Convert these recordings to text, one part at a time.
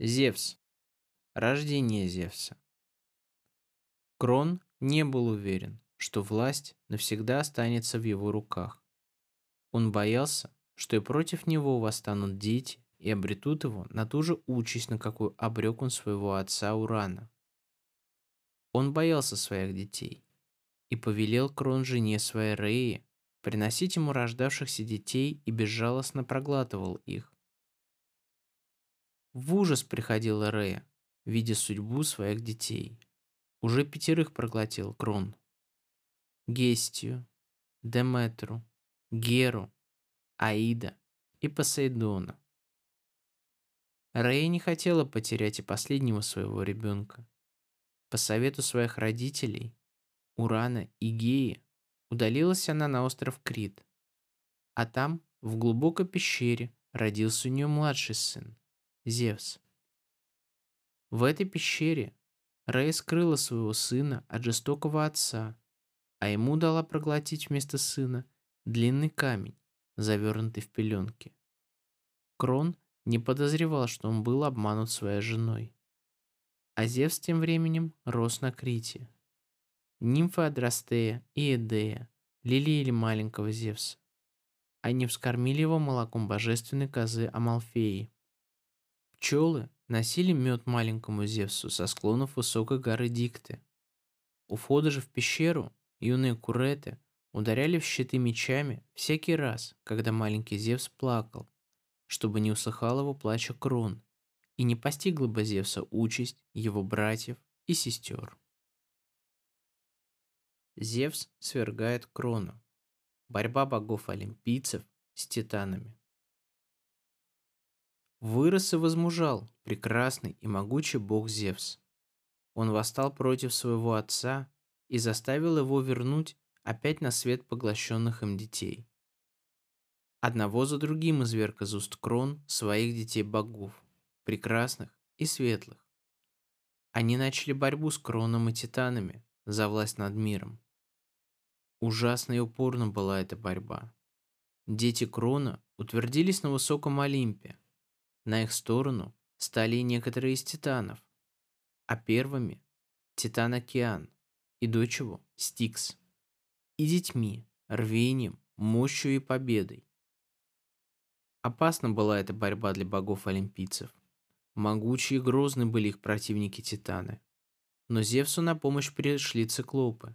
Зевс. Рождение Зевса. Крон не был уверен, что власть навсегда останется в его руках. Он боялся, что и против него восстанут дети и обретут его на ту же участь, на какую обрек он своего отца Урана. Он боялся своих детей и повелел Крон жене своей Реи приносить ему рождавшихся детей и безжалостно проглатывал их. В ужас приходила Рея, видя судьбу своих детей. Уже пятерых проглотил Крон. Гестию, Деметру, Геру, Аида и Посейдона. Рея не хотела потерять и последнего своего ребенка. По совету своих родителей, Урана и Геи, удалилась она на остров Крит. А там, в глубокой пещере, родился у нее младший сын, Зевс. В этой пещере Рэй скрыла своего сына от жестокого отца, а ему дала проглотить вместо сына длинный камень, завернутый в пеленки. Крон не подозревал, что он был обманут своей женой. А Зевс тем временем рос на Крите. Нимфы Адрастея и Эдея лелеяли маленького Зевса. Они вскормили его молоком божественной козы Амалфеи. Пчелы носили мед маленькому Зевсу со склонов высокой горы Дикты. У входа же в пещеру юные куреты ударяли в щиты мечами всякий раз, когда маленький Зевс плакал, чтобы не усыхал его плача крон и не постигла бы Зевса участь его братьев и сестер. Зевс свергает крону. Борьба богов-олимпийцев с титанами. Вырос и возмужал прекрасный и могучий бог Зевс. Он восстал против своего отца и заставил его вернуть опять на свет поглощенных им детей. Одного за другим изверг из уст крон своих детей-богов, прекрасных и светлых. Они начали борьбу с кроном и титанами за власть над миром. Ужасно и упорно была эта борьба. Дети крона утвердились на высоком Олимпе, на их сторону стали и некоторые из титанов, а первыми – Титан Океан и дочь его – Стикс, и детьми, рвением, мощью и победой. Опасна была эта борьба для богов-олимпийцев. Могучие и грозны были их противники-титаны. Но Зевсу на помощь пришли циклопы.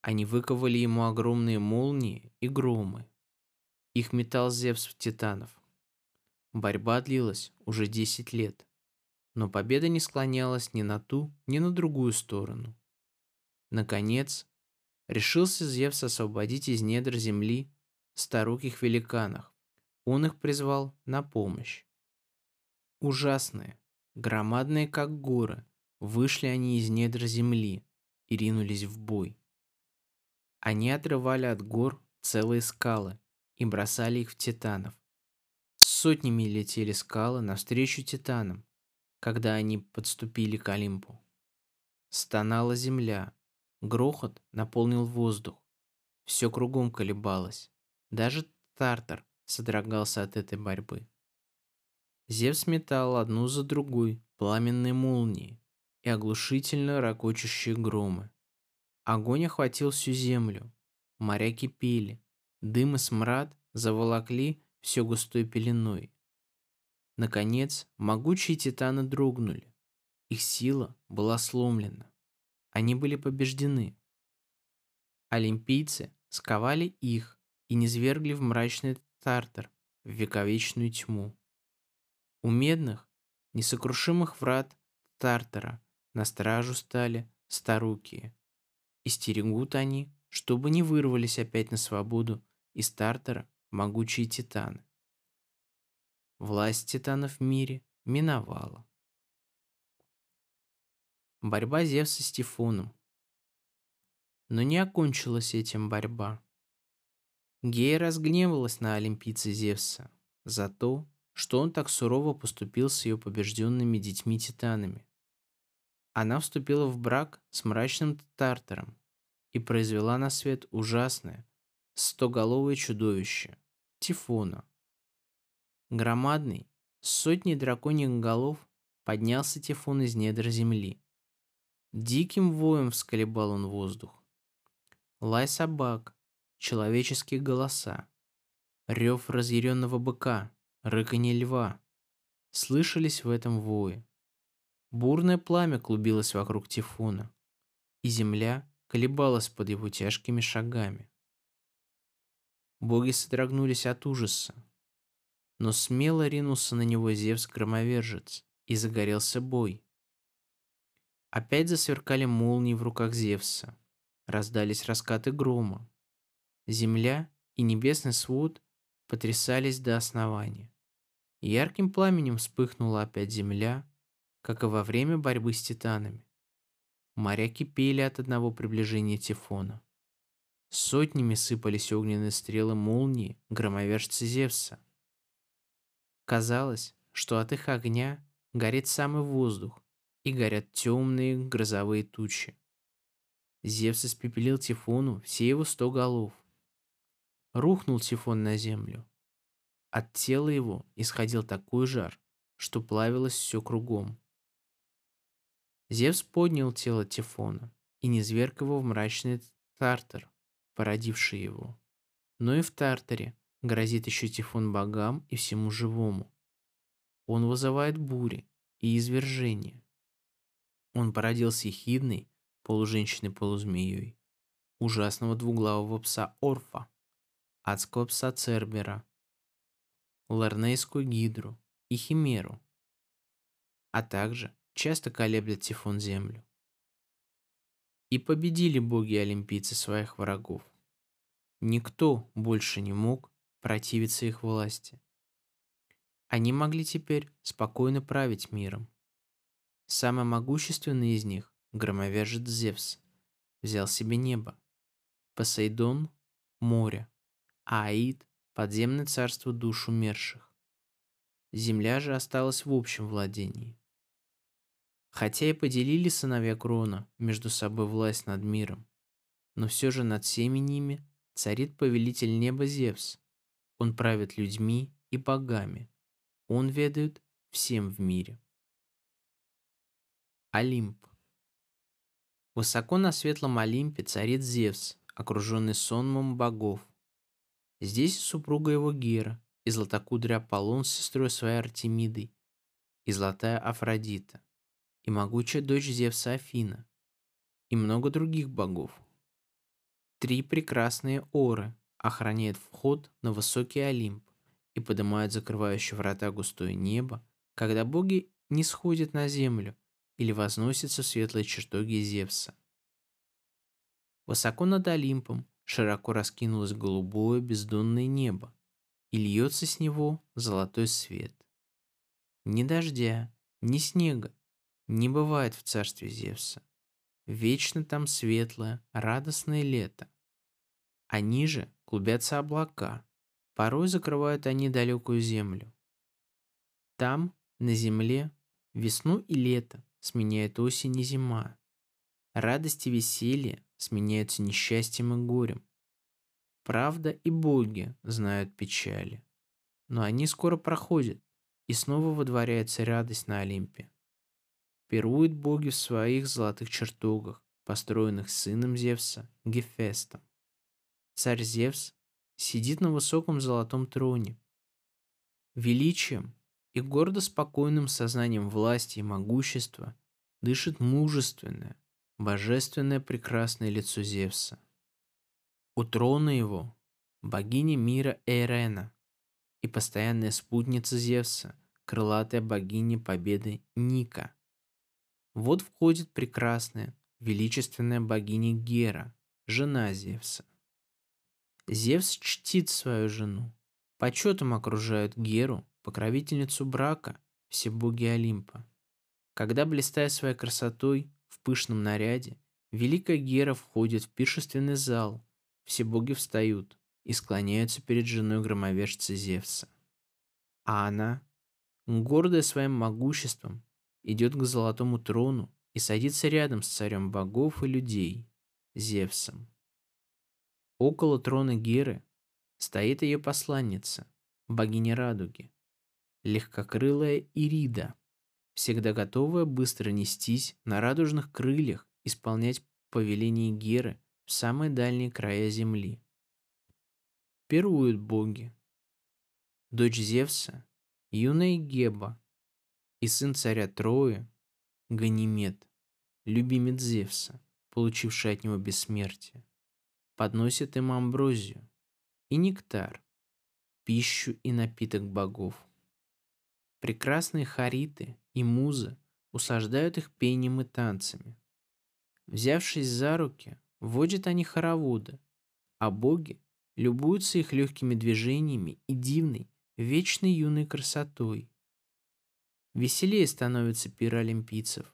Они выковали ему огромные молнии и громы. Их метал Зевс в титанов. Борьба длилась уже 10 лет, но победа не склонялась ни на ту, ни на другую сторону. Наконец, решился Зевс освободить из недр земли старуких великанов. Он их призвал на помощь. Ужасные, громадные как горы, вышли они из недр земли и ринулись в бой. Они отрывали от гор целые скалы и бросали их в титанов. Сотнями летели скалы навстречу титанам, когда они подступили к Олимпу. Стонала земля, грохот наполнил воздух. Все кругом колебалось. Даже Тартар содрогался от этой борьбы. Зевс метал одну за другой пламенные молнии и оглушительно ракочущие громы. Огонь охватил всю землю, моря кипели, дым и смрад заволокли все густой пеленой. Наконец, могучие титаны дрогнули. Их сила была сломлена. Они были побеждены. Олимпийцы сковали их и низвергли в мрачный тартар, в вековечную тьму. У медных, несокрушимых врат тартара на стражу стали старукие. И стерегут они, чтобы не вырвались опять на свободу из тартара могучие титаны. Власть титанов в мире миновала. Борьба Зевса с Тифоном. Но не окончилась этим борьба. Гея разгневалась на олимпийца Зевса за то, что он так сурово поступил с ее побежденными детьми-титанами. Она вступила в брак с мрачным Тартаром и произвела на свет ужасное, стоголовое чудовище, Тифона. Громадный, с сотней драконьих голов, поднялся Тифон из недр земли. Диким воем всколебал он воздух. Лай собак, человеческие голоса, рев разъяренного быка, рыканье льва слышались в этом вое. Бурное пламя клубилось вокруг Тифона, и земля колебалась под его тяжкими шагами. Боги содрогнулись от ужаса, но смело ринулся на него Зевс-громовержец, и загорелся бой. Опять засверкали молнии в руках Зевса, раздались раскаты грома. Земля и небесный свод потрясались до основания. Ярким пламенем вспыхнула опять земля, как и во время борьбы с титанами. Моря кипели от одного приближения Тифона. Сотнями сыпались огненные стрелы молнии громовержца Зевса. Казалось, что от их огня горит самый воздух и горят темные грозовые тучи. Зевс испепелил Тифону все его сто голов. Рухнул Тифон на землю. От тела его исходил такой жар, что плавилось все кругом. Зевс поднял тело Тифона и низверг его в мрачный Тартар, породивший его. Но и в Тартаре грозит еще Тифон богам и всему живому. Он вызывает бури и извержения. Он породил с ехидной, полуженщиной-полузмеей, ужасного двуглавого пса Орфа, адского пса Цербера, ларнейскую гидру и химеру, а также часто колеблет Тифон землю. И победили боги-олимпийцы своих врагов. Никто больше не мог противиться их власти. Они могли теперь спокойно править миром. Самый могущественный из них, громовержец Зевс, взял себе небо, Посейдон – море, а Аид – подземное царство душ умерших. Земля же осталась в общем владении. Хотя и поделили сыновья Крона между собой власть над миром, но все же над всеми ними царит повелитель неба Зевс. Он правит людьми и богами. Он ведает всем в мире. Олимп. Высоко на светлом Олимпе царит Зевс, окруженный сонмом богов. Здесь супруга его Гера, и златокудрый Аполлон с сестрой своей Артемидой, и золотая Афродита и могучая дочь Зевса Афина, и много других богов. Три прекрасные оры охраняют вход на высокий Олимп и поднимают закрывающие врата густое небо, когда боги не сходят на землю или возносятся в светлые чертоги Зевса. Высоко над Олимпом широко раскинулось голубое бездонное небо, и льется с него золотой свет. Ни дождя, ни снега, не бывает в царстве Зевса. Вечно там светлое, радостное лето. А ниже клубятся облака. Порой закрывают они далекую землю. Там, на земле, весну и лето сменяет осень и зима. Радость и веселье сменяются несчастьем и горем. Правда и боги знают печали. Но они скоро проходят, и снова водворяется радость на Олимпе пируют боги в своих золотых чертогах, построенных сыном Зевса, Гефестом. Царь Зевс сидит на высоком золотом троне. Величием и гордо спокойным сознанием власти и могущества дышит мужественное, божественное прекрасное лицо Зевса. У трона его богиня мира Эрена и постоянная спутница Зевса, крылатая богиня победы Ника. Вот входит прекрасная, величественная богиня Гера, жена Зевса. Зевс чтит свою жену. Почетом окружают Геру, покровительницу брака, все боги Олимпа. Когда, блистая своей красотой в пышном наряде, великая Гера входит в пиршественный зал, все боги встают и склоняются перед женой громовержца Зевса. А она, гордая своим могуществом, идет к золотому трону и садится рядом с царем богов и людей, Зевсом. Около трона Геры стоит ее посланница, богиня радуги, легкокрылая Ирида, всегда готовая быстро нестись на радужных крыльях, исполнять повеление Геры в самые дальние края земли. Пируют боги. Дочь Зевса, юная Геба, и сын царя Трои, Ганимед, любимец Зевса, получивший от него бессмертие, подносит им амброзию и нектар, пищу и напиток богов. Прекрасные хариты и музы усаждают их пением и танцами. Взявшись за руки, водят они хороводы, а боги любуются их легкими движениями и дивной, вечной юной красотой. Веселее становится пир олимпийцев.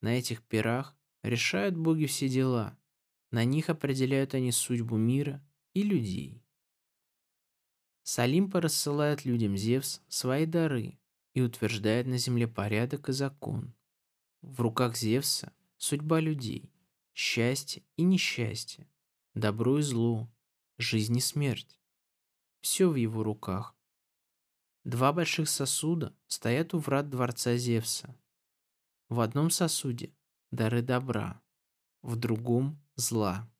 На этих пирах решают боги все дела. На них определяют они судьбу мира и людей. С Олимпа рассылает людям Зевс свои дары и утверждает на земле порядок и закон. В руках Зевса судьба людей, счастье и несчастье, добро и зло, жизнь и смерть. Все в его руках. Два больших сосуда стоят у врат дворца Зевса. В одном сосуде – дары добра, в другом – зла.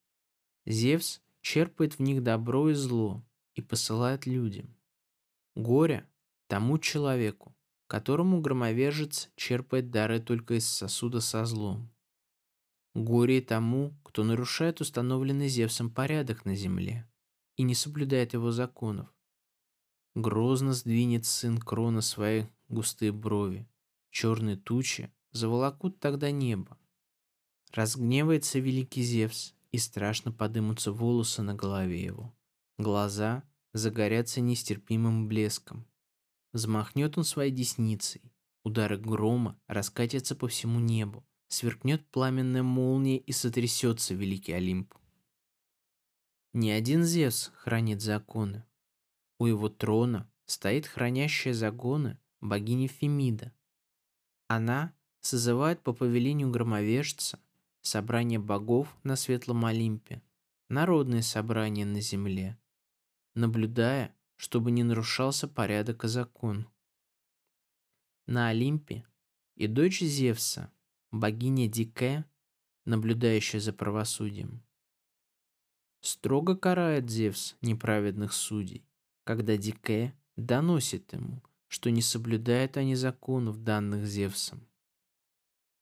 Зевс черпает в них добро и зло и посылает людям. Горе тому человеку, которому громовержец черпает дары только из сосуда со злом. Горе тому, кто нарушает установленный Зевсом порядок на земле и не соблюдает его законов. Грозно сдвинет сын крона свои густые брови, черные тучи заволокут тогда небо. Разгневается великий Зевс, и страшно подымутся волосы на голове его. Глаза загорятся нестерпимым блеском. Взмахнет он своей десницей, удары грома раскатятся по всему небу, сверкнет пламенная молния и сотрясется великий Олимп. Не один Зевс хранит законы. У его трона стоит хранящая загоны богиня Фемида. Она созывает по повелению громовержца собрание богов на Светлом Олимпе, народные собрания на земле, наблюдая, чтобы не нарушался порядок и закон. На Олимпе и дочь Зевса, богиня Дике, наблюдающая за правосудием, Строго карает Зевс неправедных судей, когда Дике доносит ему, что не соблюдают они законов, данных Зевсом.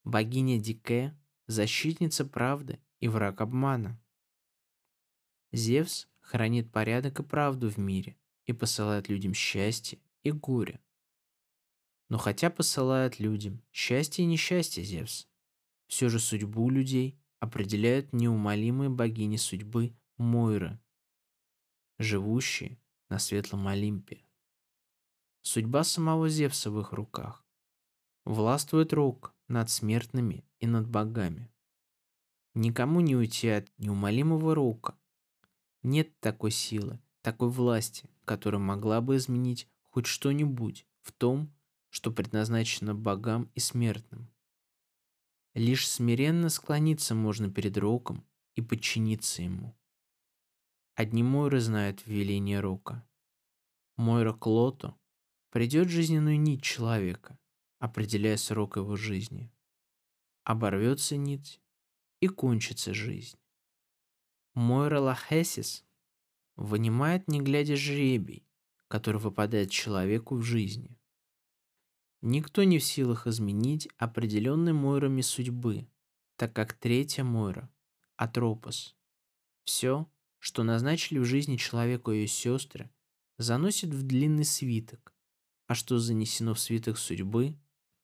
Богиня Дике – защитница правды и враг обмана. Зевс хранит порядок и правду в мире и посылает людям счастье и горе. Но хотя посылает людям счастье и несчастье Зевс, все же судьбу людей определяют неумолимые богини судьбы Мойры, живущие на Светлом Олимпе. Судьба самого Зевса в их руках. Властвует Рок над смертными и над богами. Никому не уйти от неумолимого Рока. Нет такой силы, такой власти, которая могла бы изменить хоть что-нибудь в том, что предназначено богам и смертным. Лишь смиренно склониться можно перед Роком и подчиниться ему. Одни Мойры знают веление Рока. Мойра Клото придет жизненную нить человека, определяя срок его жизни. Оборвется нить, и кончится жизнь. Мойра Лахесис вынимает, не глядя, жребий, который выпадает человеку в жизни. Никто не в силах изменить определенной Мойрами судьбы, так как третья Мойра – Атропос. Все – что назначили в жизни человеку ее сестры, заносит в длинный свиток, а что занесено в свиток судьбы,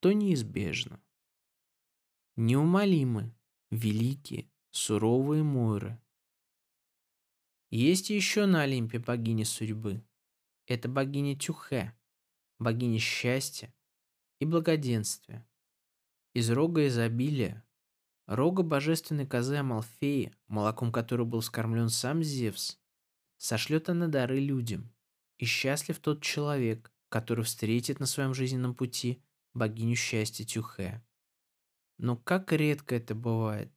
то неизбежно. Неумолимы, великие, суровые Мойры. Есть еще на Олимпе богиня судьбы. Это богиня Тюхе, богиня счастья и благоденствия. Из рога изобилия Рога божественной козы Амалфеи, молоком которой был скормлен сам Зевс, сошлет она дары людям, и счастлив тот человек, который встретит на своем жизненном пути богиню счастья Тюхе. Но как редко это бывает,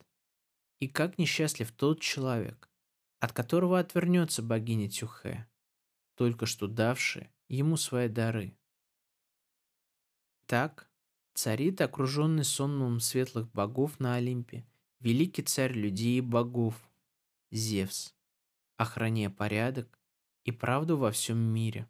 и как несчастлив тот человек, от которого отвернется богиня Тюхе, только что давшая ему свои дары. Так, Царит, окруженный сонмом светлых богов на Олимпе, великий царь людей и богов, Зевс, охраняя порядок и правду во всем мире.